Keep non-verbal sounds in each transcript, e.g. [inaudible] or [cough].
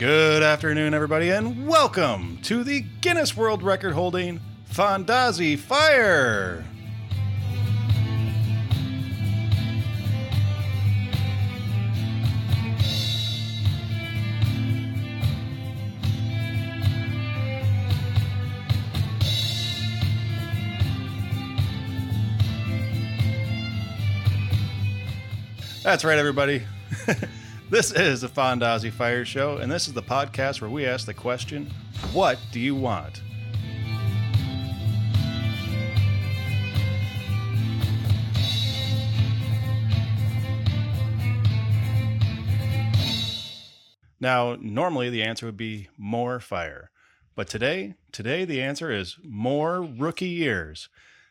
Good afternoon, everybody, and welcome to the Guinness World Record holding Fondazi Fire. That's right, everybody. [laughs] this is the Fondazi Fire Show, and this is the podcast where we ask the question What do you want? Now, normally the answer would be more fire. But today, today the answer is more rookie years.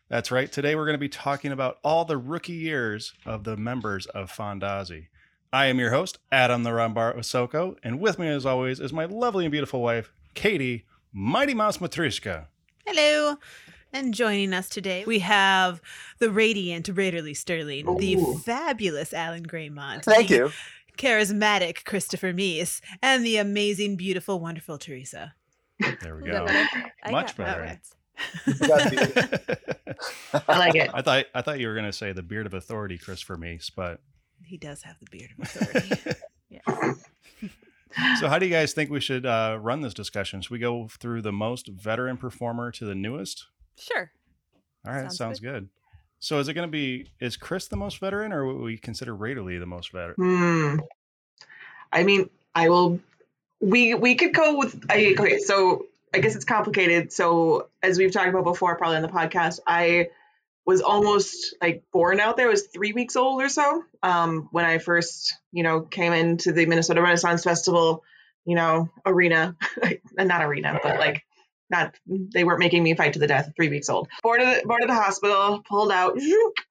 That's right. Today we're going to be talking about all the rookie years of the members of Fondazi. I am your host, Adam the Rambar Osoko, and with me as always is my lovely and beautiful wife, Katie Mighty Mouse Matrishka. Hello. And joining us today, we have the radiant Raiderly Sterling, the fabulous Alan Graymont. Thank the you. charismatic Christopher Meese, and the amazing, beautiful, wonderful Teresa. There we [laughs] go. Much got- better. alright. [laughs] I like it. I thought I thought you were going to say the beard of authority, Christopher Meese, but He does have the beard of authority. [laughs] yes. so how do you guys think we should uh, run this discussion? Should we go through the most veteran performer to the newest? Sure. All right, Sounds sounds, good. So is it going to be is Chris the most veteran, or would we consider Raiderly the most veteran? Hmm. I mean, I will. We we could go with. I, okay, so I guess it's complicated. So as we've talked about before, probably on the podcast, I was almost like born out there. I was three weeks old or so um, when I first, you know, came into the Minnesota Renaissance Festival, you know, arena, [laughs] not arena, but like not they weren't making me fight to the death three weeks old. Born at the, born at the hospital, pulled out,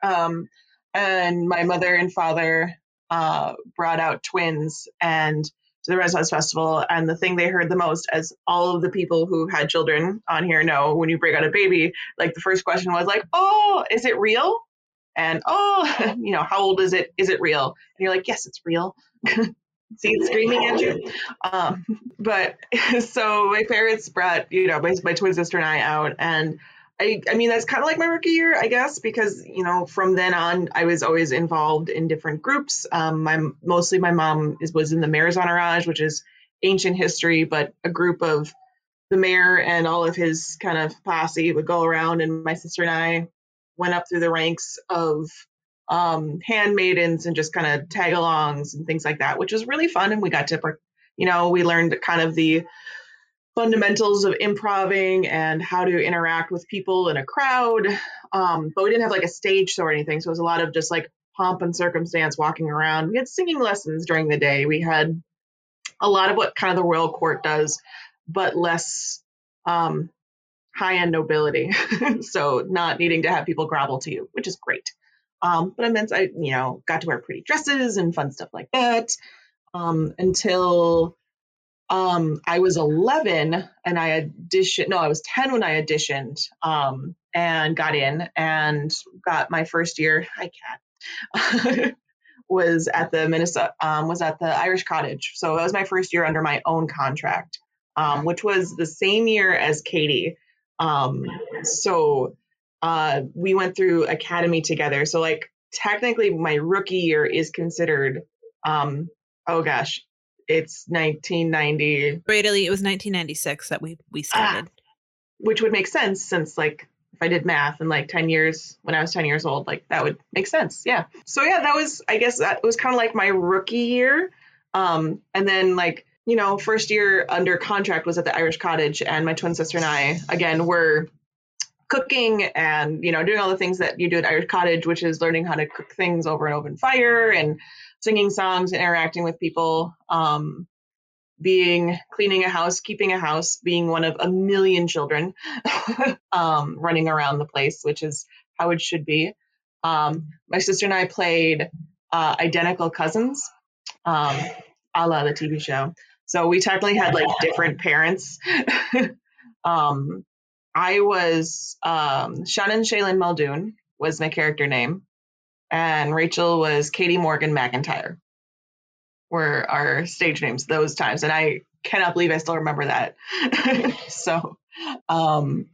um, and my mother and father uh, brought out twins and to the Renaissance Festival. And the thing they heard the most, as all of the people who had children on here know, when you bring out a baby, like the first question was like, "Oh, is it real?" And oh, [laughs] you know, how old is it? Is it real? And you're like, "Yes, it's real." [laughs] See it's screaming at you. Um, [laughs] but so my parents brought, you know, my, my twin sister and I out, and I, I mean, that's kind of like my rookie year, I guess, because you know, from then on, I was always involved in different groups. Um, my mostly my mom is was in the mayor's entourage, which is ancient history, but a group of the mayor and all of his kind of posse would go around, and my sister and I went up through the ranks of um, handmaidens and just kind of tag-alongs and things like that, which was really fun, and we got to, you know, we learned kind of the fundamentals of improving and how to interact with people in a crowd. Um, but we didn't have like a stage show or anything. So it was a lot of just like pomp and circumstance walking around. We had singing lessons during the day. We had a lot of what kind of the royal court does, but less um, high end nobility. [laughs] so not needing to have people grovel to you, which is great. Um, but I meant I, you know, got to wear pretty dresses and fun stuff like that um, until um i was 11 and i auditioned no i was 10 when i auditioned um and got in and got my first year hi cat [laughs] was at the minnesota um was at the irish cottage. So that was my first year under my own contract um which was the same year as katie. Um so uh we went through academy together. So like technically my rookie year is considered um oh gosh it's 1990 Raiderly, it was 1996 that we, we started. which would make sense since like if i did math in like 10 years when i was 10 years old like that would make sense yeah so yeah that was i guess that was kind of like my rookie year um and then like you know first year under contract was at the irish cottage and my twin sister and i again were cooking and you know doing all the things that you do at irish cottage which is learning how to cook things over an open fire and singing songs and interacting with people um being cleaning a house, keeping a house, being one of a million children [laughs] um, running around the place, which is how it should be. Um, my sister and I played uh, identical cousins, um, a la the TV show. So we technically had like different parents. [laughs] um, I was um, Shannon Shaylin Muldoon was my character name, and Rachel was Katie Morgan McIntyre were our stage names those times. And I cannot believe I still remember that. [laughs] so, um,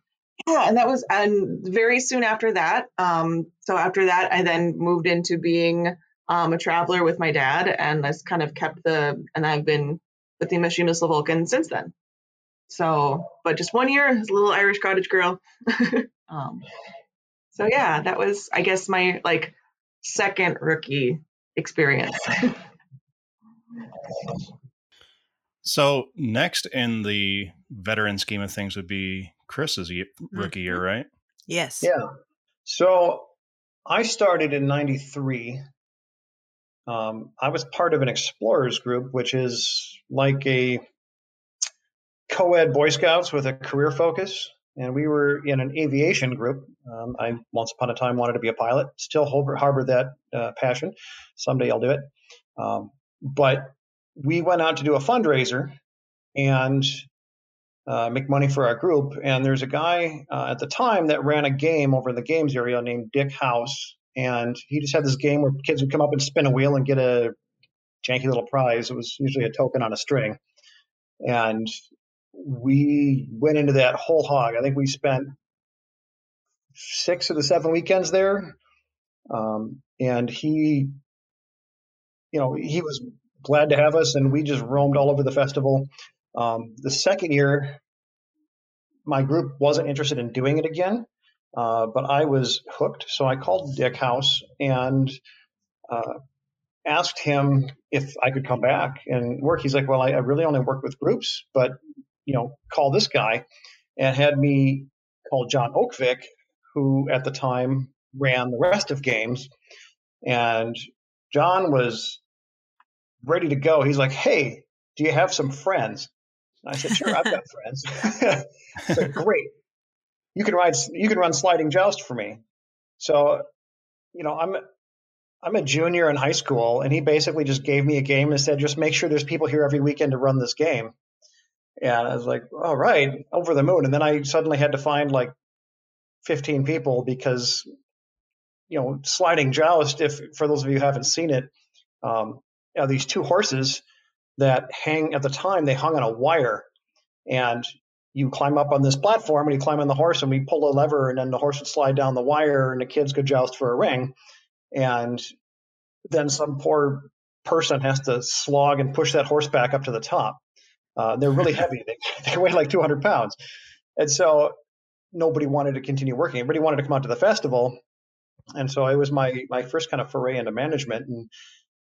yeah, and that was, and very soon after that, um, so after that, I then moved into being um, a traveler with my dad, and that's kind of kept the, and I've been with the Michigan Missile Vulcan since then. So, but just one year as a little Irish cottage girl. [laughs] um, so yeah, that was, I guess, my like second rookie experience. so next in the veteran scheme of things would be Chris's rookie year, Mm-hmm. right? Yes. Yeah. So I started in 93. Um, I was part of an explorers group, which is like a co ed Boy Scouts with a career focus. And we were in an aviation group. Um, I once upon a time wanted to be a pilot, still harbor, harbor that uh, passion. Someday I'll do it. Um, but we went out to do a fundraiser and uh, make money for our group. And there's a guy uh, at the time that ran a game over in the games area named Dick House. And he just had this game where kids would come up and spin a wheel and get a janky little prize. It was usually a token on a string. And we went into that whole hog. I think we spent six of the seven weekends there. Um, and he, you know, he was glad to have us, and we just roamed all over the festival. Um, the second year, my group wasn't interested in doing it again, uh, but I was hooked. So I called Dick House and uh, asked him if I could come back and work. He's like, "Well, I, I really only work with groups, but you know, call this guy," and had me call John Oakvik, who at the time ran the rest of games, and John was ready to go. He's like, "Hey, do you have some friends?" I said, "Sure, I've got [laughs] friends." [laughs] said, "Great, you can ride, you can run sliding joust for me." So, you know, I'm I'm a junior in high school, and he basically just gave me a game and said, "Just make sure there's people here every weekend to run this game." And I was like, "All right, over the moon." And then I suddenly had to find like 15 people because, you know, sliding joust. If for those of you who haven't seen it, um, these two horses that hang at the time they hung on a wire and you climb up on this platform and you climb on the horse and we pull a lever and then the horse would slide down the wire and the kids could joust for a ring and then some poor person has to slog and push that horse back up to the top uh, they're really heavy. They, [laughs] they weigh like 200 pounds. And so nobody wanted to continue working. Everybody wanted to come out to the festival. And so it was my my first kind of foray into management and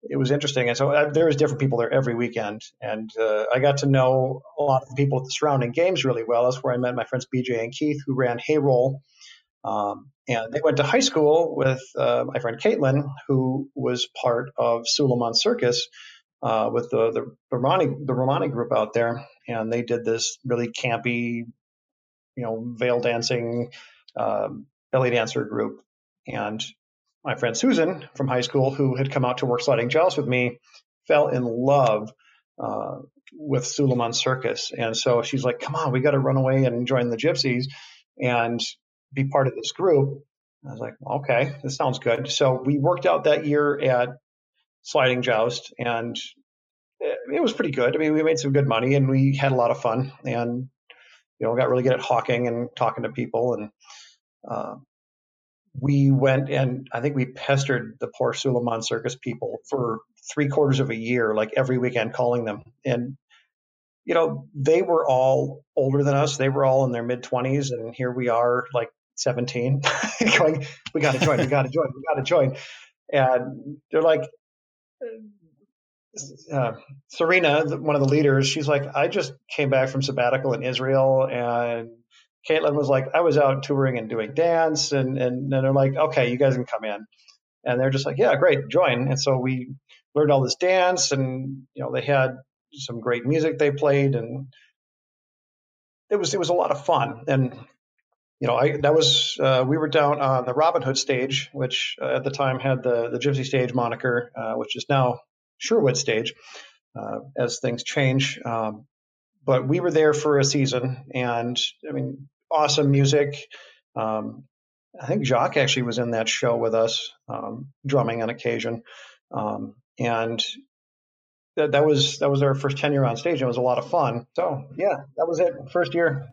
it was interesting. And so uh, there was different people there every weekend, and uh, I got to know a lot of the people at the surrounding games really well. That's where I met my friends BJ and Keith, who ran Hayroll, um, and they went to high school with uh, my friend Caitlin, who was part of Suleiman Circus uh, with the the Romani the Romani group out there, and they did this really campy, you know, veil dancing, um, belly dancer group, and my friend Susan from high school, who had come out to work sliding joust with me, fell in love uh, with Suleiman Circus. And so she's like, come on, we got to run away and join the Gypsies and be part of this group. I was like, okay, this sounds good. So we worked out that year at Sliding Joust, and it was pretty good. I mean, we made some good money and we had a lot of fun, and you know, got really good at hawking and talking to people, and uh, we went and I think we pestered the poor Suleiman Circus people for three quarters of a year, like every weekend, calling them. And you know, they were all older than us. They were all in their mid twenties, and here we are, like seventeen, [laughs] going, "We got to join. We got to join. We got to join." And they're like, uh, Serena, one of the leaders, she's like, "I just came back from sabbatical in Israel, and Caitlin was like, I was out touring and doing dance, and and, and they're like, okay, you guys can come in, and they're just like, yeah, great, join. And so we learned all this dance, and you know they had some great music they played, and it was it was a lot of fun. And you know, I that was uh, we were down on the Robin Hood stage, which uh, at the time had the the Gypsy stage moniker, uh, which is now Sherwood stage, uh, as things change. Um, but we were there for a season, and I mean, awesome music. Um, I think Jacques actually was in that show with us, um, drumming on occasion. Um, and that, that was that was our first tenure on stage. It was a lot of fun. So yeah, that was it. First year.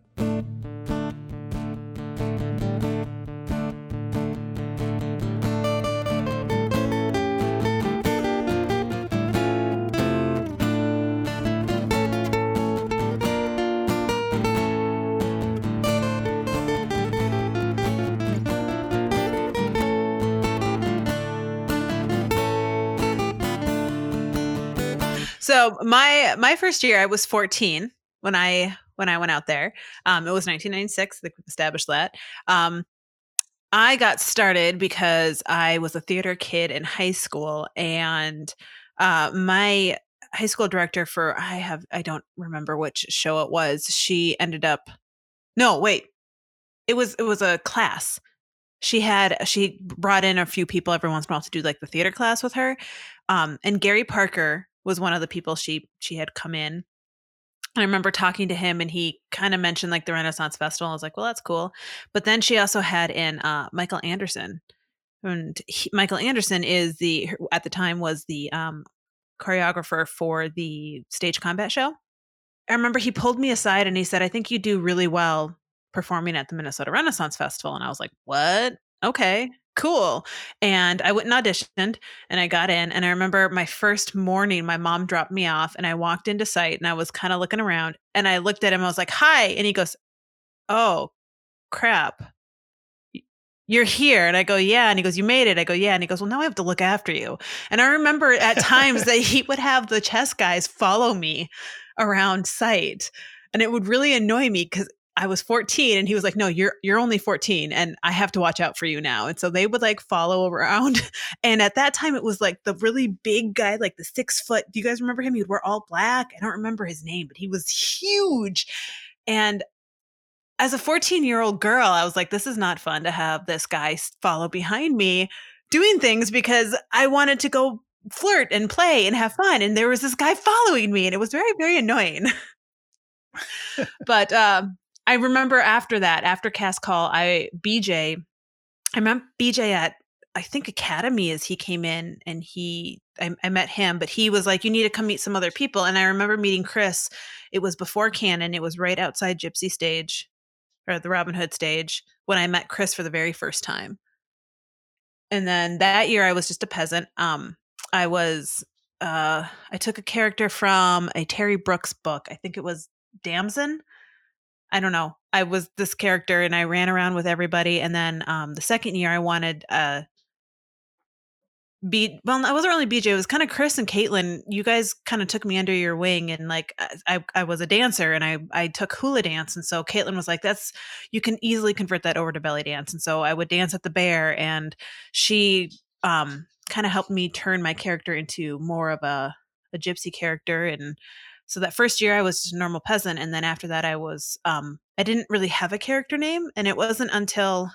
So my my first year, I was 14 when I when I went out there. Um, it was 1996. I think we've established that. Um, I got started because I was a theater kid in high school, and uh, my high school director for I have I don't remember which show it was. She ended up no wait, it was it was a class. She had she brought in a few people every once in a while to do like the theater class with her, um, and Gary Parker was one of the people she she had come in. I remember talking to him and he kind of mentioned like the Renaissance Festival. I was like, well, that's cool. But then she also had in uh, Michael Anderson. And he, Michael Anderson is the, at the time, was the um, choreographer for the stage combat show. I remember he pulled me aside and he said, I think you do really well performing at the Minnesota Renaissance Festival. And I was like, what? Okay cool. And I went and auditioned and I got in. And I remember my first morning, my mom dropped me off and I walked into site and I was kind of looking around and I looked at him. I was like, hi. And he goes, oh, crap. You're here. And I go, yeah. And he goes, You made it. I go, yeah. And he goes, Well, now I have to look after you. And I remember at times that he would have the chess guys follow me around site. And it would really annoy me because I was 14 and he was like, "No, you're you're only 14 and I have to watch out for you now." And so they would like follow around. [laughs] And at that time it was like the really big guy, like the 6 foot. Do you guys remember him? He would wear all black. I don't remember his name, but he was huge. And as a 14-year-old girl, I was like, "This is not fun to have this guy follow behind me doing things because I wanted to go flirt and play and have fun and there was this guy following me and it was very very annoying." [laughs] but um I remember after that, after cast call, I BJ, I met BJ at I think Academy as he came in and he I, I, met him, but he was like, "You need to come meet some other people." And I remember meeting Chris. It was before Canon. It was right outside Gypsy stage or the Robin Hood stage when I met Chris for the very first time. And then that year, I was just a peasant. Um, I was uh, I took a character from a Terry Brooks book. I think it was Damson I don't know. I was this character and I ran around with everybody. And then um, the second year, I wanted uh, be well. I wasn't really BJ. It was kind of Chris and Caitlin. You guys kind of took me under your wing, and like I, I was a dancer, and I I took hula dance, and so Caitlin was like, "That's you can easily convert that over to belly dance." And so I would dance at the bear, and she um kind of helped me turn my character into more of a a gypsy character and so that first year I was just a normal peasant, and then after that I was um I didn't really have a character name, and it wasn't until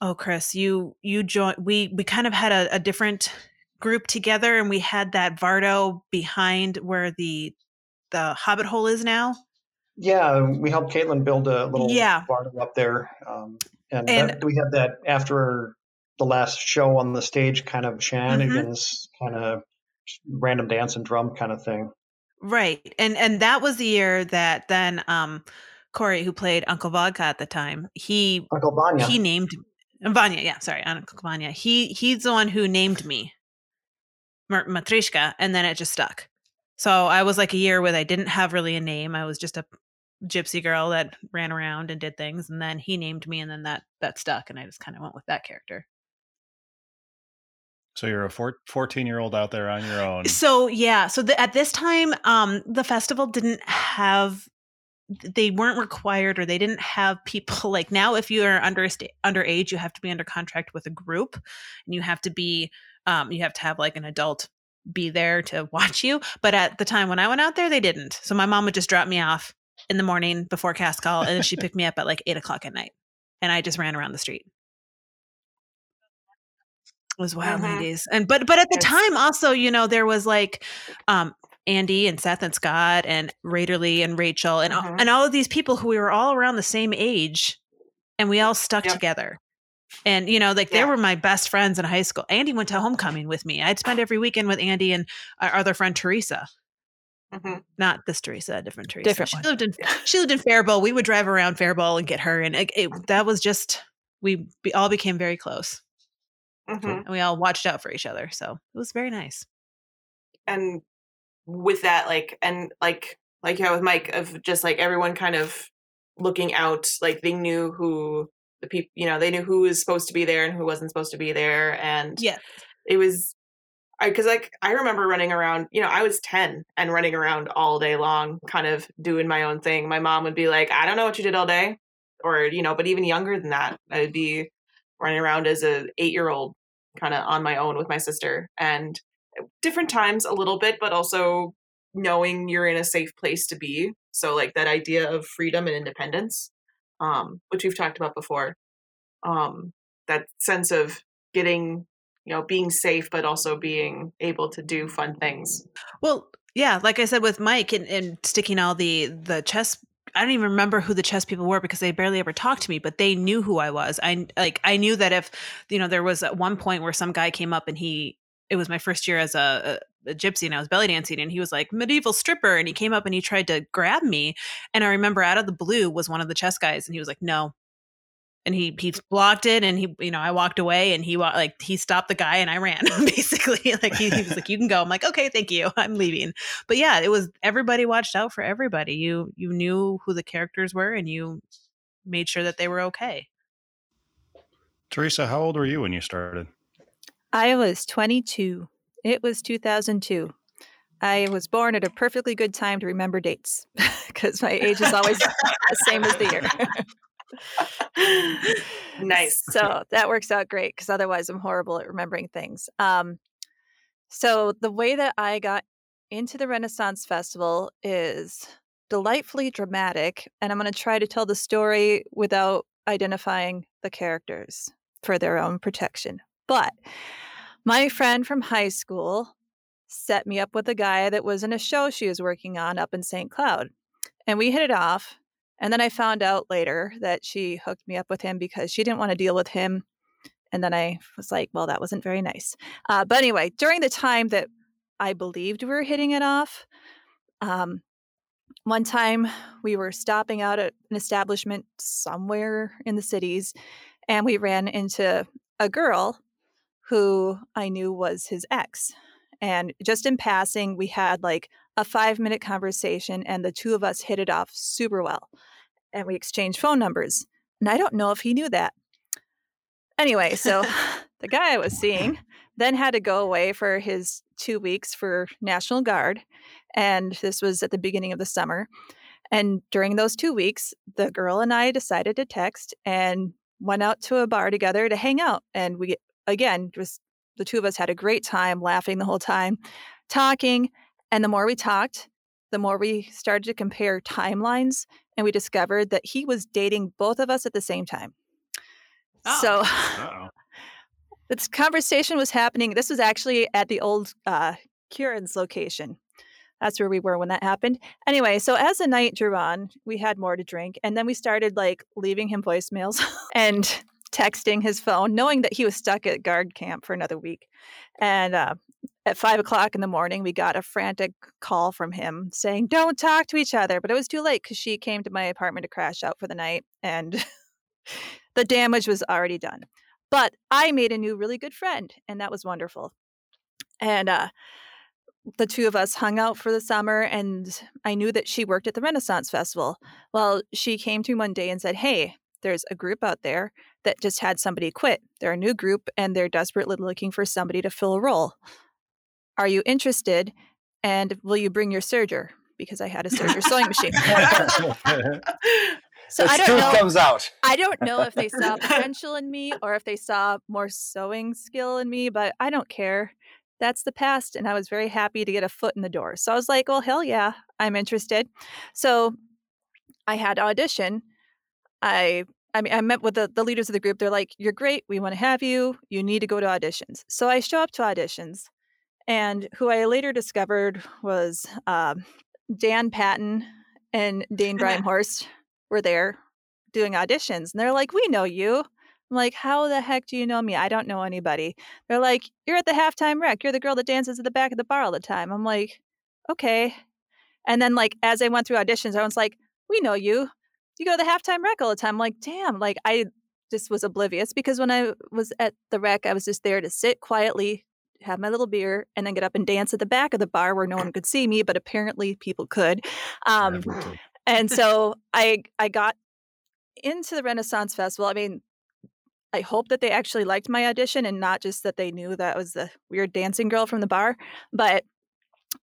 oh Chris, you you joined we we kind of had a, a different group together, and we had that Vardo behind where the the Hobbit hole is now. Yeah, we helped Caitlin build a little yeah. Vardo up there, um, and, and that, we had that after the last show on the stage, kind of mm-hmm. shenanigans, mm-hmm. kind of random dance and drum kind of thing. Right. And and that was the year that then um Corey, who played Uncle Vodka at the time, he Uncle Vanya. He named Vanya, yeah, sorry, Uncle Vanya. He he's the one who named me Matrishka, and then it just stuck. So I was like a year where I didn't have really a name. I was just a gypsy girl that ran around and did things, and then he named me, and then that that stuck, and I just kind of went with that character. So you're a 14 year old out there on your own. So yeah, so the, at this time, um, the festival didn't have, they weren't required, or they didn't have people [laughs] like now. If you are under underage, you have to be under contract with a group, and you have to be, um, you have to have like an adult be there to [laughs] watch you. But at the time when I went out there, they didn't. So my mom would just drop me off in the morning before cast call, and then she [laughs] picked me up at like eight o'clock at night, and I just ran around the street was wild uh-huh. 90s and but but at the yes. time also you know there was like um andy and seth and scott and raiderly and rachel and, uh-huh. and all of these people who we were all around the same age and we all stuck yep. together And you know, like they were my best friends in high school. Andy went to homecoming with me. I'd spend every weekend with Andy and our other friend Teresa. Mhm. Not this Teresa, a different Teresa. Different she one. lived in she lived in Faribault. We would drive around Faribault and get her, and it, it, that was just we be, all became very close, Mhm. and we all watched out for each other. So it was very nice. and with that like and like like yeah with mike of just like everyone kind of looking out like they knew who the people you know they knew who was supposed to be there and who wasn't supposed to be there and Yeah, it was i because like i remember running around you know i was 10 and running around all day long kind of doing my own thing my mom would be like i don't know what you did all day or you know but even younger than that i would be running around as a eight year old kind of on my own with my sister and different times a little bit but also knowing you're in a safe place to be so like that idea of freedom and independence um which we've talked about before um that sense of getting you know being safe but also being able to do fun things Well, yeah, like I said with Mike and, and sticking all the the chess. I don't even remember who the chess people were because they barely ever talked to me, but they knew who I was. I like I knew that if you know there was at one point where some guy came up and he it was my first year as a, a, a gypsy and I was belly dancing and he was like medieval stripper and he came up and he tried to grab me and I remember out of the blue was one of the chess guys and he was like no and he he blocked it and he you know i walked away and he wa- like he stopped the guy and i ran [laughs] basically [laughs] like he, he was like you can go i'm like okay thank you [laughs] i'm leaving but yeah it was everybody watched out for everybody you you knew who the characters were and you made sure that they were okay Teresa, how old were you when you started? I was 22. It was 2002. I was born at a perfectly good time to remember dates because my age is always the same as the year. [laughs] nice So that works out great because otherwise I'm horrible at remembering things. Um, so the way that I got into the Renaissance Festival is delightfully dramatic, and I'm going to try to tell the story without identifying the characters for their own protection. But my friend from high school set me up with a guy that was in a show she was working on up in St. Cloud. And we hit it off. And then I found out later that she hooked me up with him because she didn't want to deal with him. And then I was like, well, that wasn't very nice. Uh, but anyway, during the time that I believed we were hitting it off, um, one time we were stopping out at an establishment somewhere in the cities and we ran into a girl who I knew was his ex. And just in passing, we had like a five minute conversation, and the two of us hit it off super well. And we exchanged phone numbers. And I don't know if he knew that. Anyway, so [laughs] [sighs] the guy I was seeing then had to go away for his two weeks for National Guard. And this was at the beginning of the summer. And during those two weeks, the girl and I decided to text and went out to a bar together to hang out. And we, again, just the two of us had a great time laughing the whole time, talking. And the more we talked, the more we started to compare timelines. And we discovered that he was dating both of us at the same time. Oh. So [laughs] [laughs] Uh-oh. this conversation was happening. This was actually at the old uh, Kieran's location. That's where we were when that happened. Anyway, so as the night drew on, we had more to drink, and then we started like leaving him voicemails [laughs] and texting his phone, knowing that he was stuck at guard camp for another week. And uh, at five o'clock in the morning, we got a frantic call from him saying, "Don't talk to each other." But it was too late because she came to my apartment to crash out for the night, and [laughs] the damage was already done. But I made a new really good friend, and that was wonderful. And uh, the two of us hung out for the summer, and I knew that she worked at the Renaissance Festival. Well, she came to me one day and said, Hey, there's a group out there that just had somebody quit. They're a new group, and they're desperately looking for somebody to fill a role. Are you interested? And will you bring your serger? Because I had a serger sewing machine. [laughs] [laughs] So the I don't know. comes out. I don't know if they saw [laughs] potential in me or if they saw more sewing skill in me, but I don't care. That's the past. And I was very happy to get a foot in the door. So I was like, well, hell yeah, I'm interested. So I had audition. I I mean, I met with the, the leaders of the group. They're like, you're great. We want to have you. You need to go to auditions. So I show up to auditions. And who I later discovered was um, Dan Patton and Dane [laughs] Brimehorst were there doing auditions and they're like we know you I'm like, how the heck do you know me? I don't know anybody. They're like, you're at the halftime rec. You're the girl that dances at the back of the bar all the time. I'm like, okay. And then like as I went through auditions, everyone's like, we know you. You go to the halftime rec all the time. I'm like, damn, like I just was oblivious because when I was at the rec, I was just there to sit quietly, have my little beer, and then get up and dance at the back of the bar where no one could see me, but apparently people could. Um, and [laughs] so I I got into the Renaissance Festival. I mean, I hope that they actually liked my audition and not just that they knew that I was the weird dancing girl from the bar. But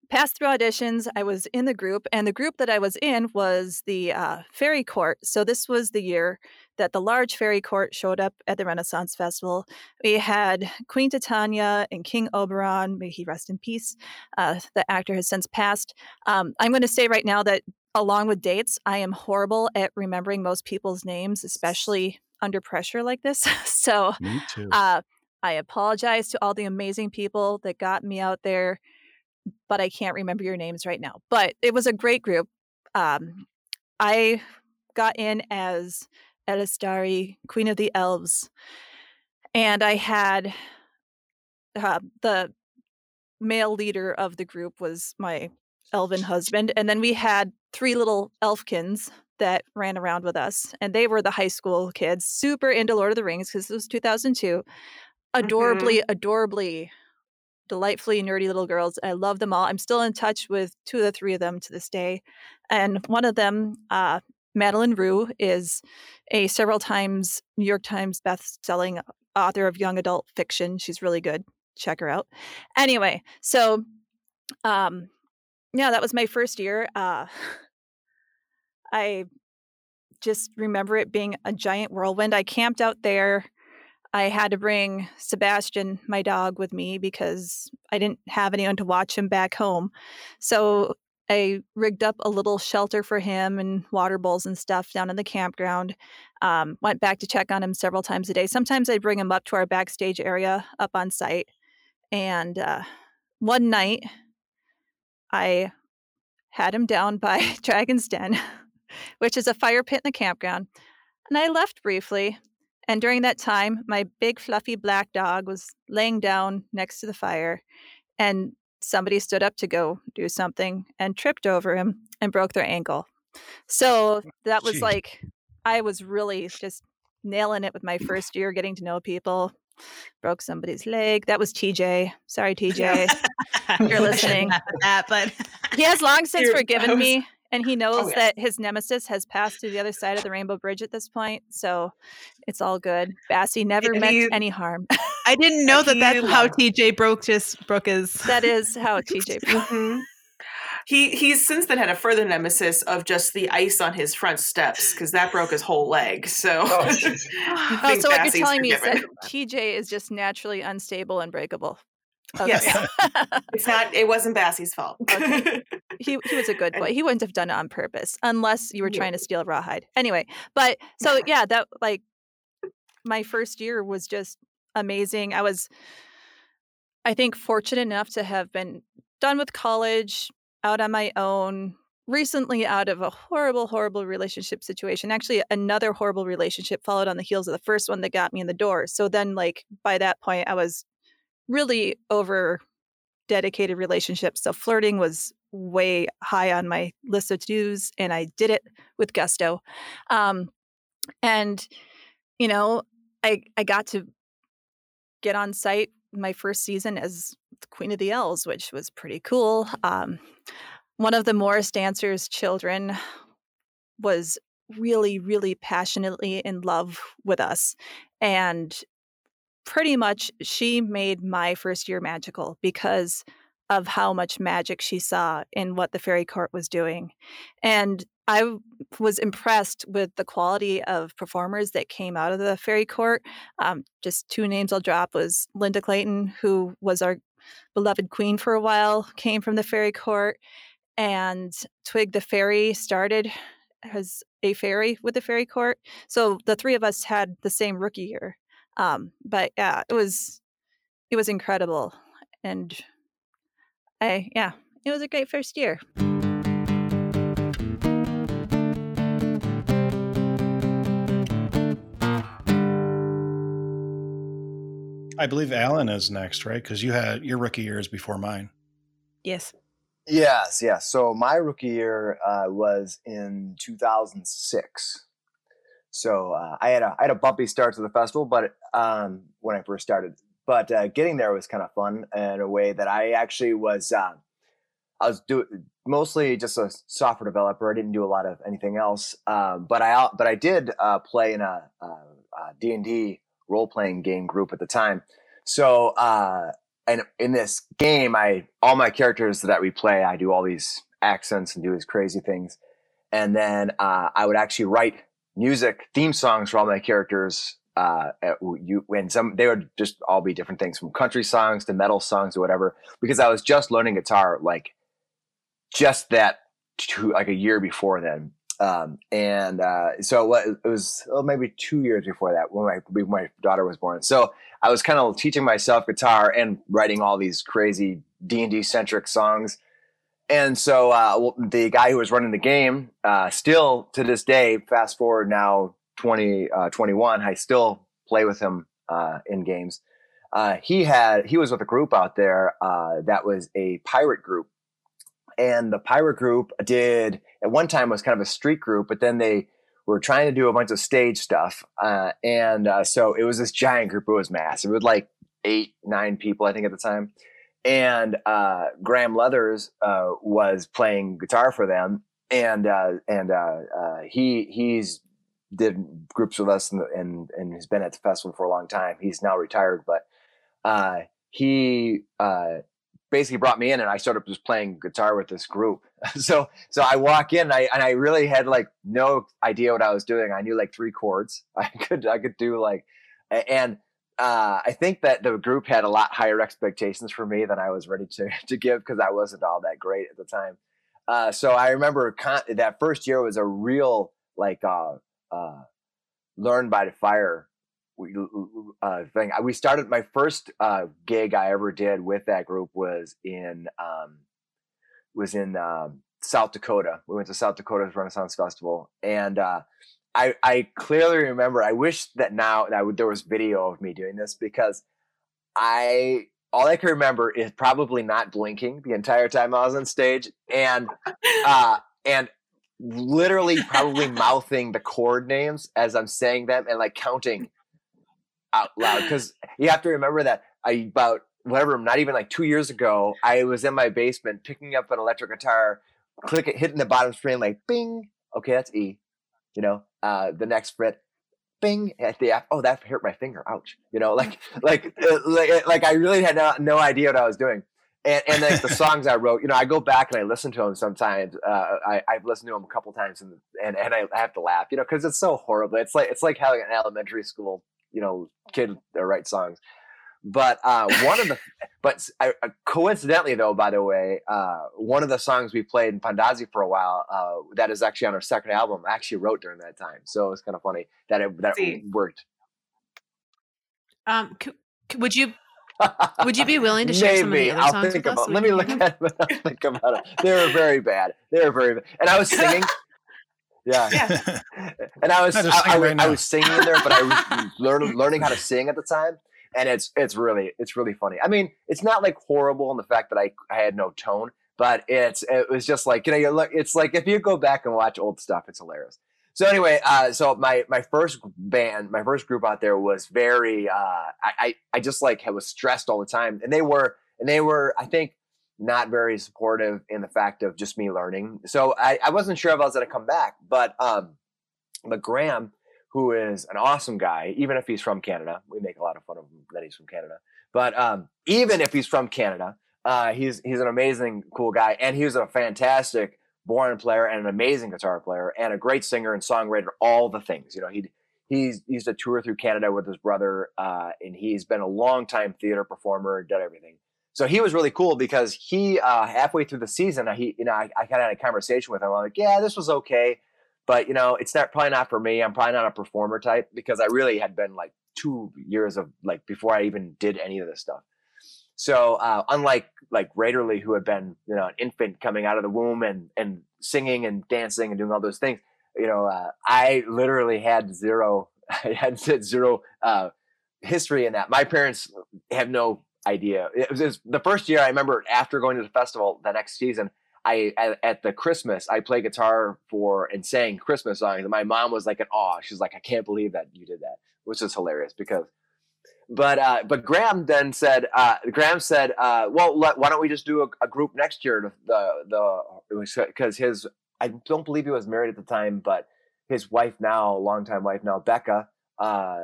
passed through auditions. I was in the group, and the group that I was in was the uh, Fairy Court. So this was the year that the large Fairy Court showed up at the Renaissance Festival. We had Queen Titania and King Oberon. May he rest in peace. Uh, the actor has since passed. Um, I'm going to say right now that along with dates, I am horrible at remembering most people's names, especially under pressure like this. [laughs] so, Me too. uh, I apologize to all the amazing people that got me out there but I can't remember your names right now. But it was a great group. Um, I got in as Elistari, Queen of the Elves, and I had uh, the male leader of the group was my elven husband, and then we had three little elfkins that ran around with us, and they were the high school kids, super into Lord of the Rings because this was 2002. Adorably, mm-hmm. adorably delightfully nerdy little girls. I love them all. I'm still in touch with two of the three of them to this day. And one of them, uh, Madeleine Roux, is a several times New York Times best-selling author of young adult fiction. She's really good. Check her out. Anyway, so um, yeah, that was my first year. Uh, [sighs] I just remember it being a giant whirlwind. I camped out there I had to bring Sebastian, my dog, with me because I didn't have anyone to watch him back home. So I rigged up a little shelter for him and water bowls and stuff down in the campground. Um, went back to check on him several times a day. Sometimes I'd bring him up to our backstage area up on site. And uh, one night, I had him down [laughs] by Dragon's Den, which is a fire pit in the campground. And I left briefly and during that time, my big fluffy black dog was laying down next to the fire, and somebody stood up to go do something and tripped over him and broke their ankle. So that was like, I was really just nailing it with my [laughs] first year getting to know people. Broke somebody's leg. That was TJ. Sorry, TJ. You're [laughs] listening. that, but he has long [laughs] since forgiven me and he oh, knows oh, yeah. that his nemesis has passed to the other side of the rainbow bridge at this point so it's all good Bassie never meant he, any harm i didn't [laughs] know that that's how tj broke just broke his that is how [laughs] tj broke mm-hmm. he he's since then had a further nemesis of just the ice on his front steps because that broke his whole leg so oh, [laughs] [sighs] oh so what you're telling forgiven. me is that tj is just naturally unstable and breakable Okay. Yes. [laughs] it's not it wasn't Bassie's fault. Okay. [laughs] He he was a good boy. He wouldn't have done it on purpose unless you were trying to steal rawhide. Anyway, but so [laughs] yeah, that like my first year was just amazing. I was I think fortunate enough to have been done with college, out on my own, recently out of a horrible, horrible relationship situation. Actually, another horrible relationship followed on the heels of the first one that got me in the door. So then, like, by that point, I was really over dedicated relationships. So flirting was way high on my list of to dos, and I did it with gusto. Um, and you know, I I got to get on site my first season as Queen of the Elves, which was pretty cool. Um, one of the Morris dancers' children was really, really passionately in love with us, and pretty much she made my first year magical because of how much magic she saw in what the fairy court was doing. And I was impressed with the quality of performers that came out of the fairy court. Um, just two names I'll drop was Linda Clayton, who was our beloved queen for a while, came from the fairy court, and Twig the fairy started as a fairy with the fairy court. So the three of us had the same rookie year. Um, but yeah, it was it was incredible, and I yeah, it was a great first year. I believe Alan is next, right? Because you had your rookie years before mine. Yes. Yes, yes. So my rookie year uh, was in 2006. So uh, I had a I had a bumpy start to the festival, but um, when I first started, but uh, getting there was kind of fun in a way that I actually was. Uh, I was do mostly just a software developer. I didn't do a lot of anything else, um, but I but I did uh, play in a D and D role playing game group at the time. So uh, and in this game, I all my characters that we play, I do all these accents and do these crazy things, and then uh, I would actually write music theme songs for all my characters. Uh, you when some they would just all be different things from country songs to metal songs or whatever because I was just learning guitar like just that two, like a year before then. Um, and uh, so it was well, maybe two years before that when my when my daughter was born. So I was kind of teaching myself guitar and writing all these crazy D and D centric songs and so uh, the guy who was running the game, uh, still to this day, fast forward now 20, uh, 21, I still play with him uh, in games. Uh, he had he was with a group out there uh, that was a pirate group, and the pirate group did at one time was kind of a street group, but then they were trying to do a bunch of stage stuff, and so it was this giant group. It was massive. It was like eight, nine people, I think, at the time and uh, Graham Leathers uh, was playing guitar for them, and uh, and uh, uh, he he's did groups with us and, and, and has been at the festival for a long time. He's now retired, but uh, he basically brought me in, and I started just playing guitar with this group. [laughs] so so I walk in, and I and I really had like no idea what I was doing. I knew like three chords. [laughs] I could I could do like and uh, I think that the group had a lot higher expectations for me than I was ready to [laughs] to give because I wasn't all that great at the time. Uh, so I remember con- that first year was a real like uh, uh, learn by the fire uh, thing. We started my first uh, gig I ever did with that group was in um, was in um, South Dakota. We went to South Dakota's Renaissance Festival, and uh, I, I clearly remember. I wish that now that there was video of me doing this because I all I can remember is probably not blinking the entire time I was on stage, and uh, and literally probably [laughs] mouthing the chord names as I'm saying them and like counting out loud because you have to remember that I about whatever not even like two years ago I was in my basement picking up an electric guitar, clicking hitting the bottom string like bing. Okay, that's E you know, uh, the next fret, bing at the app. Oh, that hurt my finger. Ouch. You know, like, [laughs] like, uh, like, uh, like I really had no, no idea what I was doing. And, and like the songs I wrote, you know, I go back and I listen to them sometimes. Uh, I, I've listened to them a couple times and, and, and I have to laugh, you know, cause it's so horrible. It's like, it's like having an elementary school, you know, kid write songs. But uh, [laughs] one of the, but uh, coincidentally though, by the way, uh, one of the songs we played in Pandazi for a while, uh, that is actually on our second album, I actually wrote during that time. So it was kind of funny that it that it worked. Um, c- would you would you be willing to share Maybe. some of the other I'll songs think with about. us? Let me look at [laughs] it. I'll think about it. They were very bad. They were very bad. And I was singing. [laughs] Yeah. Yeah. And I was I I, I, was- right I now. was singing in there, but I was learning learning how to sing at the time. And it's it's really it's really funny. I mean, it's not like horrible in the fact that I I had no tone, but it's it was just like you know you look. It's like if you go back and watch old stuff, it's hilarious. So anyway, uh, so my my first band, my first group out there was very. Uh, I, I just like was stressed all the time, and they were and they were I think not very supportive in the fact of just me learning. So I, I wasn't sure if I was going to come back, but um, but Graham, who is an awesome guy, even if he's from Canada, we make a lot of fun of him that he's from Canada. But um, even if he's from Canada, uh, he's he's an amazing, cool guy, and he was a fantastic bodhrán player and an amazing guitar player and a great singer and songwriter. All the things, you know, he he's he used to tour through Canada with his brother, uh, and he's been a long time theater performer, done everything. So he was really cool because he uh, halfway through the season, he you know I, I kind of had a conversation with him. I'm like, yeah, this was okay, but you know, it's not probably not for me. I'm probably not a performer type because I really had been like two years of like before I even did any of this stuff. So uh, unlike like Raiderly, who had been you know an infant coming out of the womb and and singing and dancing and doing all those things, you know, uh, I literally had zero. [laughs] I had said zero uh, history in that. My parents have no idea. It was, it was the first year I remember after going to the festival the next season. I at, at, the Christmas I play guitar for and sang Christmas songs. And my mom was like in awe. She's like, I can't believe that you did that, which is hilarious because. But uh, but Graham then said uh, Graham said, uh, well, let, why don't we just do a, a group next year? The the because his I don't believe he was married at the time, but his wife now, longtime wife now, Becca, uh,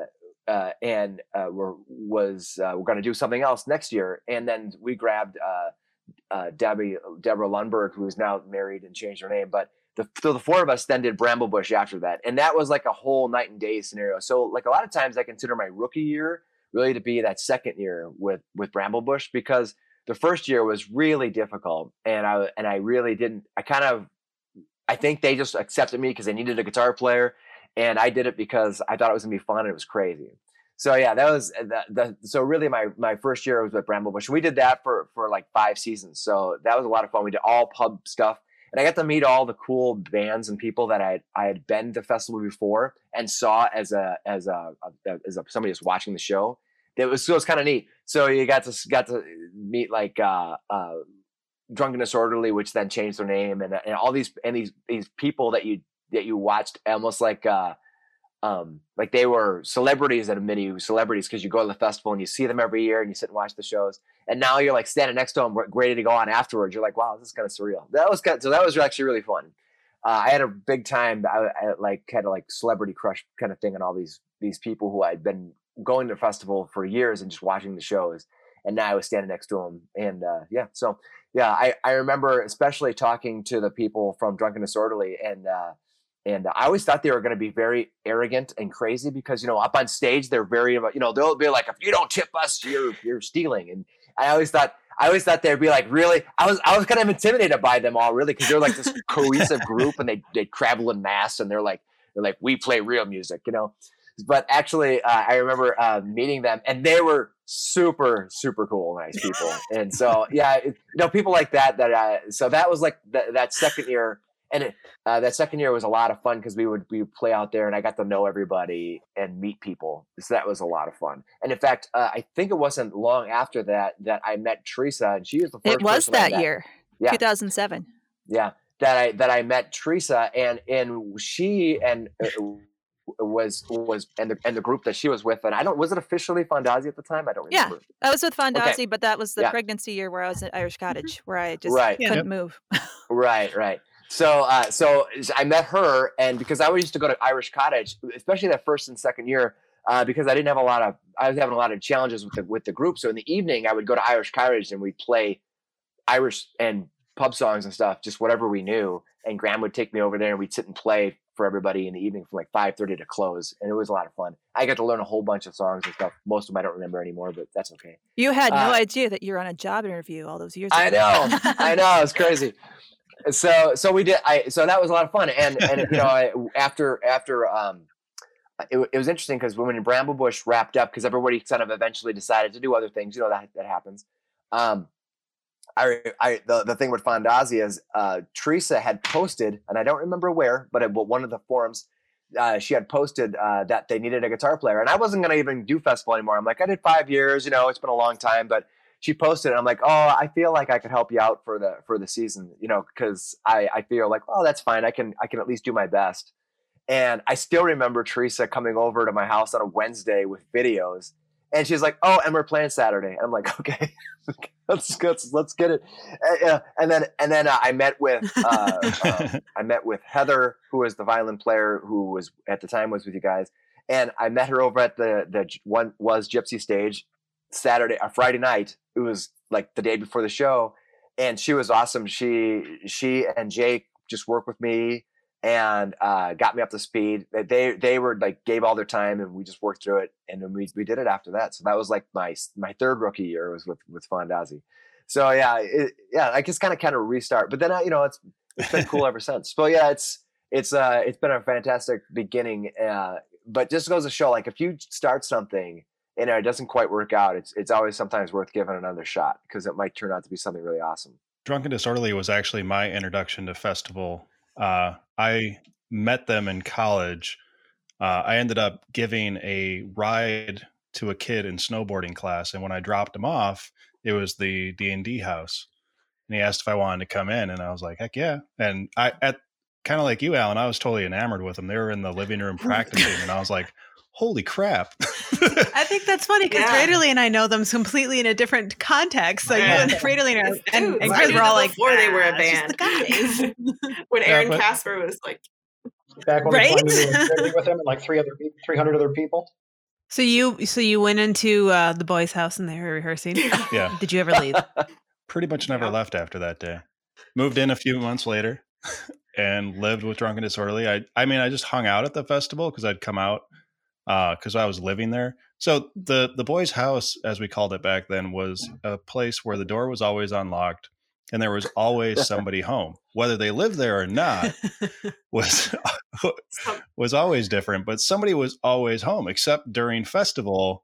uh, and uh, were, was uh, we're going to do something else next year. And then we grabbed uh, Debbie Deborah Lundberg, who is now married and changed her name. But the, so the four of us then did Bramblebush after that, and that was like a whole night and day scenario. So like a lot of times, I consider my rookie year really to be that second year with with Bramblebush because the first year was really difficult, and I and I really didn't. I kind of I think they just accepted me because they needed a guitar player and I did it because I thought it was gonna be fun and it was crazy. So yeah, that was uh, the, the so really my my first year was with Bramblebush. We did that for for like five seasons, so that was a lot of fun. We did all pub stuff, and I got to meet all the cool bands and people that I I had been to festival before and saw as a as a, as a, somebody was watching the show. It was it was kind of neat. So you got to got to meet like uh, uh, Drunken Disorderly, which then changed their name, and and all these and these these people that you that you watched almost like uh um like they were celebrities at a mini celebrities because you go to the festival and you see them every year and you sit and watch the shows and now you're like standing next to them ready to go on afterwards. You're like wow this is kind of surreal. That was kind of, so that was actually really fun. Uh, i had a big time I, I like of like celebrity crush kind of thing on all these these people who i'd been going to the festival for years and just watching the shows and now i was standing next to them and uh yeah so yeah i i remember especially talking to the people from drunken disorderly and uh and I always thought they were going to be very arrogant and crazy because you know up on stage they're very you know they'll be like if you don't tip us you're you're stealing and I always thought I always thought they'd be like really? I was I was kind of intimidated by them all really because they're like this [laughs] cohesive group and they they travel in mass and they're like they're like we play real music you know? But actually uh, I remember uh, meeting them and they were super super cool nice people. And so yeah it, you know people like that that uh, so that was like th- that second year and it, uh, that second year was a lot of fun because we would we would play out there and I got to know everybody and meet people. So that was a lot of fun. And in fact, uh, I think it wasn't long after that that I met Teresa, and she was the first. It was that year, yeah, 2007. Yeah, that I that I met Teresa, and and she and. Uh, was was and the and the group that she was with and I don't was it officially Fondazi at the time I don't remember. Yeah, I was with Fondazi, okay. but that was the yeah. pregnancy year where I was at Irish Cottage where I just right. couldn't yep. move. [laughs] right, right. So, uh, so I met her, and because I used to go to Irish Cottage, especially that first and second year, uh, because I didn't have a lot of, I was having a lot of challenges with the with the group. So in the evening, I would go to Irish Cottage and we'd play Irish and pub songs and stuff, just whatever we knew. And Graham would take me over there, and we'd sit and play for everybody in the evening from like five thirty to close, and it was a lot of fun. I got to learn a whole bunch of songs and stuff. Most of them I don't remember anymore, but that's okay. You had no uh, idea that you were on a job interview all those years. ago. I know, I know, it's [laughs] crazy so so we did i so that was a lot of fun and and you know [laughs] I, after after um it, it was interesting because when Bramble Bush wrapped up because everybody kind of eventually decided to do other things you know that that happens um I, I the, the thing with Fondazi is uh, Teresa had posted, and I don't remember where, but at one of the forums, uh, she had posted uh, that they needed a guitar player, and I wasn't gonna even do festival anymore. I'm like, I did five years, you know, it's been a long time, but she posted it. I'm like, oh, I feel like I could help you out for the for the season, you know, because I I feel like, oh, that's fine. I can I can at least do my best. And I still remember Teresa coming over to my house on a Wednesday with videos, and she's like, oh, and we're playing Saturday. And I'm like, [laughs] okay, let's let's let's get it. Uh, and then and then uh, I met with uh, um, [laughs] I met with Heather, who was the violin player who was at the time was with you guys. And I met her over at the the one was Gypsy Stage, Saturday or Friday night. It was like the day before the show, and she was awesome. She she and Jake just worked with me and uh, got me up to speed. They they were like gave all their time, and we just worked through it, and then we we did it after that. So that was like my my third rookie year was with with Fondazi. So yeah, it, yeah, I just kind of kind of restart. But then uh, you know it's it's been cool ever since. But yeah, it's it's uh it's been a fantastic beginning. Uh, but just goes to show like if you start something and it doesn't quite work out, it's it's always sometimes worth giving another shot because it might turn out to be something really awesome. Drunken Disorderly was actually my introduction to festival. Uh, I met them in college. Uh, I ended up giving a ride to a kid in snowboarding class, and when I dropped him off, it was the D and D house, and he asked if I wanted to come in, and I was like, heck yeah. And I at kind of like you, Alan, I was totally enamored with them. They were in the living room [laughs] practicing, and I was like, holy crap. [laughs] I think that's funny because Yeah. Frederly and I know them completely in a different context. So you Yeah. and Frederly are, Dude, and, and I Chris were all like, before they were a "Ah, just band." the guys." [laughs] when Yeah, Aaron but- Casper was like, Back when Right? we wanted to do a tribute with him and like three other 300 other people. so you so you went into uh, the boys' house and they were rehearsing. yeah, [laughs] Did you ever leave? pretty much never Yeah. left after that day. Moved in a few months later and lived with Drunken Disorderly. I, I mean, I just hung out at the festival because I'd come out Uh, because I was living there. So the the boys' house, as we called it back then, was mm-hmm. a place where the door was always unlocked and there was [laughs] always somebody home, whether they lived there or not. [laughs] Was [laughs] was always different, but somebody was always home. Except during festival,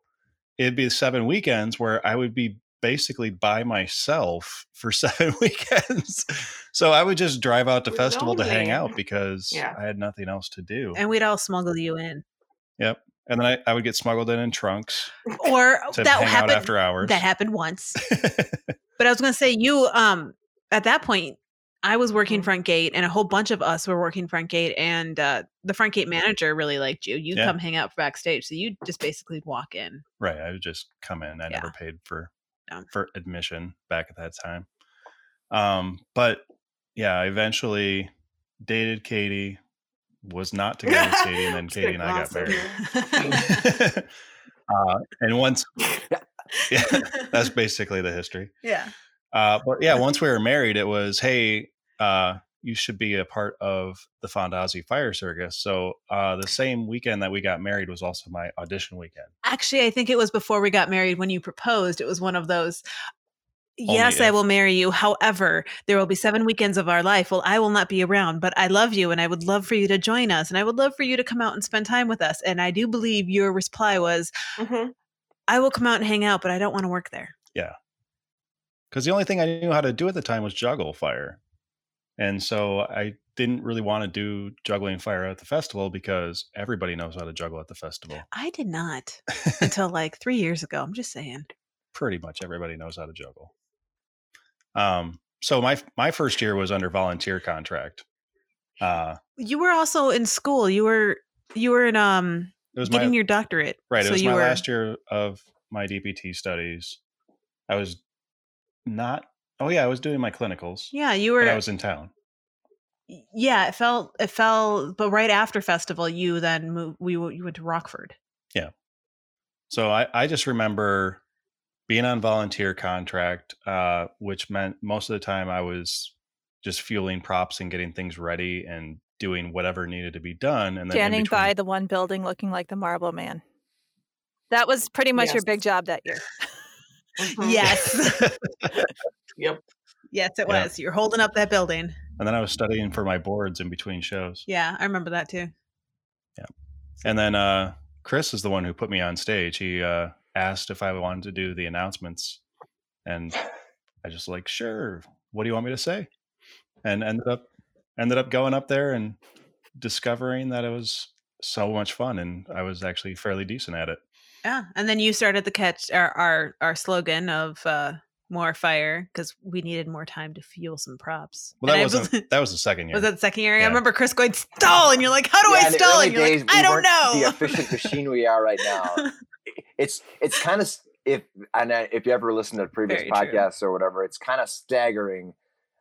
it'd be seven weekends where I would be basically by myself for seven weekends. so I would just drive out to You're festival to hang out because Yeah. I had nothing else to do. and we'd all smuggle you in, And then I, I would get smuggled in in trunks or that happened. after hours. That happened once. [laughs] But I was going to say, you, um, at that point, I was working Mhm. front gate, and a whole bunch of us were working front gate, and uh, the front gate manager really liked you. You'd Yeah. come hang out backstage, so you just basically walk in. right. I would just come in. I Yeah. never paid for No. for admission back at that time. Um, but yeah, I eventually dated Katie, was not together with Katie, and then Just Katie and I got married. [laughs] uh, and once, [laughs] yeah, [laughs] that's basically the history. yeah. Uh, but yeah, once we were married, it was, hey, uh, you should be a part of the Fondazi Fire Circus. So uh, the same weekend that we got married was also my audition weekend. Actually, I think it was before we got married when you proposed. It was one of those. Yes, I will marry you. However, there will be seven [laughs] weekends of our life. Well, I will not be around, but I love you and I would love for you to join us and I would love for you to come out and spend time with us. And I do believe your reply was, Mhm. I will come out and hang out, but I don't want to work there. Yeah. Because the only thing I knew how to do at the time was juggle fire. And so I didn't really want to do juggling fire at the festival because everybody knows how to juggle at the festival. I did not [laughs] until like three years ago. I'm just saying. Pretty much everybody knows how to juggle. Um, so my my first year was under volunteer contract. Uh, You were also in school. You were you were in um it was my getting your doctorate. right. So it was you my were, last year of my DPT studies. I was not. Oh yeah, I was doing my clinicals, Yeah, you were. I was in town. yeah, it felt it fell. But right after festival, you then moved. We you went to Rockford. Yeah. So I, I just remember being on volunteer contract, uh, which meant most of the time I was just fueling props and getting things ready and doing whatever needed to be done. And then Standing between- by the one building looking like the Marble Man. That was pretty much your big job that year. Mhm. Yes, [laughs] Yep. yes, it Yeah. was. You're holding up that building. and then I was studying for my boards in between shows. Yeah, I remember that too. Yeah. And then uh, Chris is the one who put me on stage. He uh, asked if I wanted to do the announcements, and I just like, sure. What do you want me to say? And ended up ended up going up there and discovering that it was so much fun, and I was actually fairly decent at it. Yeah, and then you started the catch our our, our slogan of uh, more fire because we needed more time to fuel some props. Well, that And wasn't bel- that was the second [laughs] year. was that the second year? I remember Chris going stall, and you're like, "How do Yeah, I in the stall?" early And you're days, like, we "I don't weren't know." The efficient machine we are right now. [laughs] It's it's kind of if and I- if you ever listen to previous Very true. podcasts or whatever, it's kind of staggering,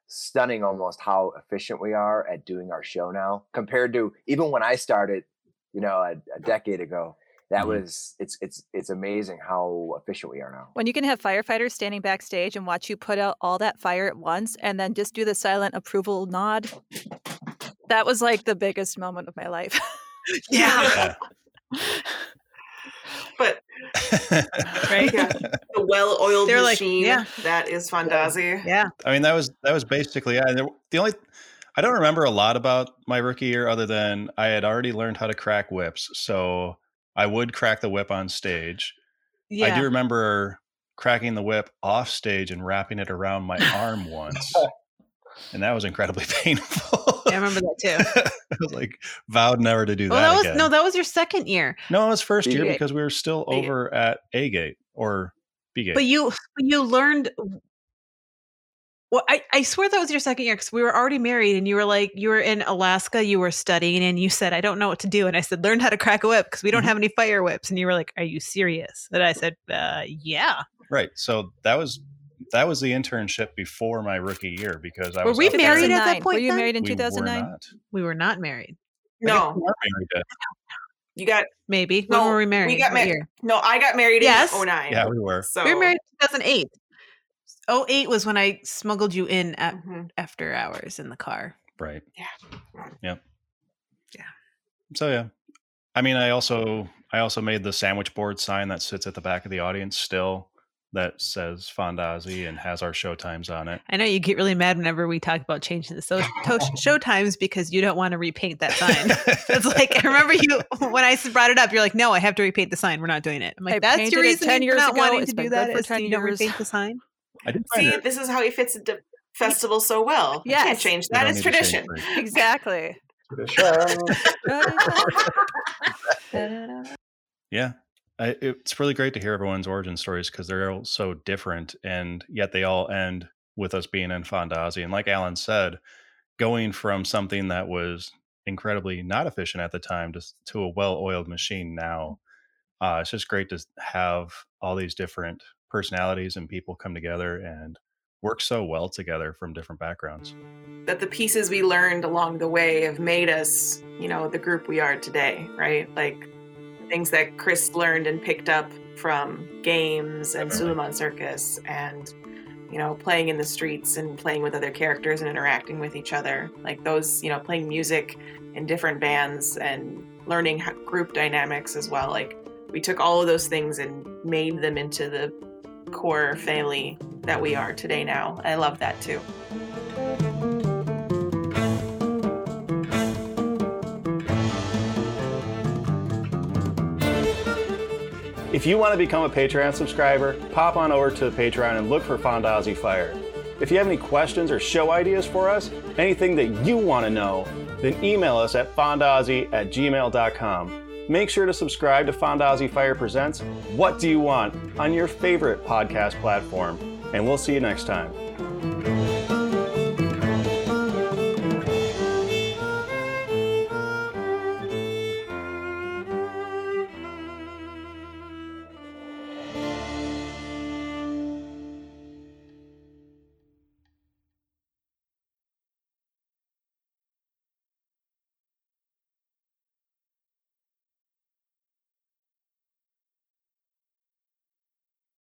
stunning almost how efficient we are at doing our show now compared to even when I started, you know, a, a decade ago. That Mhm. was it's it's it's amazing how efficient we are now. When you can have firefighters standing backstage and watch you put out all that fire at once and then just do the silent approval nod. That was like the biggest moment of my life. yeah, Yeah. But [laughs] [laughs] [laughs] right. Yeah. the well-oiled They're like, machine yeah. that is Fondazi. Yeah, I mean, that was that was basically yeah, there- the only. I don't remember a lot about my rookie year, other than I had already learned how to crack whips, so I would crack the whip on stage. yeah. I do remember cracking the whip off stage and wrapping it around my arm once. [laughs] and that was incredibly [laughs] painful. Yeah, I remember that too. [laughs] I was like vowed never to do Oh, that, that was again. no, that was your second year. no, it was first year B-gate. because we were still B-gate. over at A gate or B gate. But you you learned well, I, I swear that was your second year because we were already married and you were like, you were in Alaska, you were studying, and you said, I don't know what to do. And I said, learn how to crack a whip because we don't Mhm. have any fire whips. And you were like, Are you serious? And I said, uh, Yeah. right. So that was that was the internship before my rookie year because I Were was we up there- married at that point Were you then? married in 2009? We were not married. No, We were married at- you got Maybe. When No, were we married? we got married- no. I got married Yes. in 09. Yeah, we were. So We were married in 2008. 08 was when I smuggled you in at, Mhm. after hours in the car. Right. Yeah. Yep. Yeah. So yeah. I mean I also I also made the sandwich board sign that sits at the back of the audience still that says Fondazi and has our show times on it. I know you get really mad whenever we talk about changing the so- to- show [laughs] times because you don't want to repaint that sign. It's like I remember you [laughs] when I s- brought it up. You're like, "No, I have to repaint the sign. We're not doing it." I'm like, I "That's your reason 10 for years not ago. wanting to do good that for is 10 so you don't repaint the sign." I did find See, it. this is how he fits the festival so well. You can't change We that. It's need to change tradition. Exactly. [laughs] Yeah. I, it's really great to hear everyone's origin stories because they're all so different and yet they all end with us being in Fondazi. And like Alan said, going from something that was incredibly not efficient at the time to, to a well oiled machine now, uh, it's just great to have all these different personalities and people come together and work so well together from different backgrounds. That the pieces we learned along the way have made us, you know, the group we are today, right? Like things that Chris learned and picked up from games and. Suleiman Circus and you know playing in the streets and playing with other characters and interacting with each other. Like those you know playing music in different bands and learning group dynamics as well. Like we took all of those things and made them into the core family that we are today now. I love that too If you want to become a Patreon subscriber, pop on over to Patreon and look for Fondazi Fire. If you have any questions or show ideas for us, anything that you want to know, then email us at fondazi at gmail.com. Make sure to subscribe to Fondazi Fire Presents What Do You Want on your favorite podcast platform, and we'll see you next time.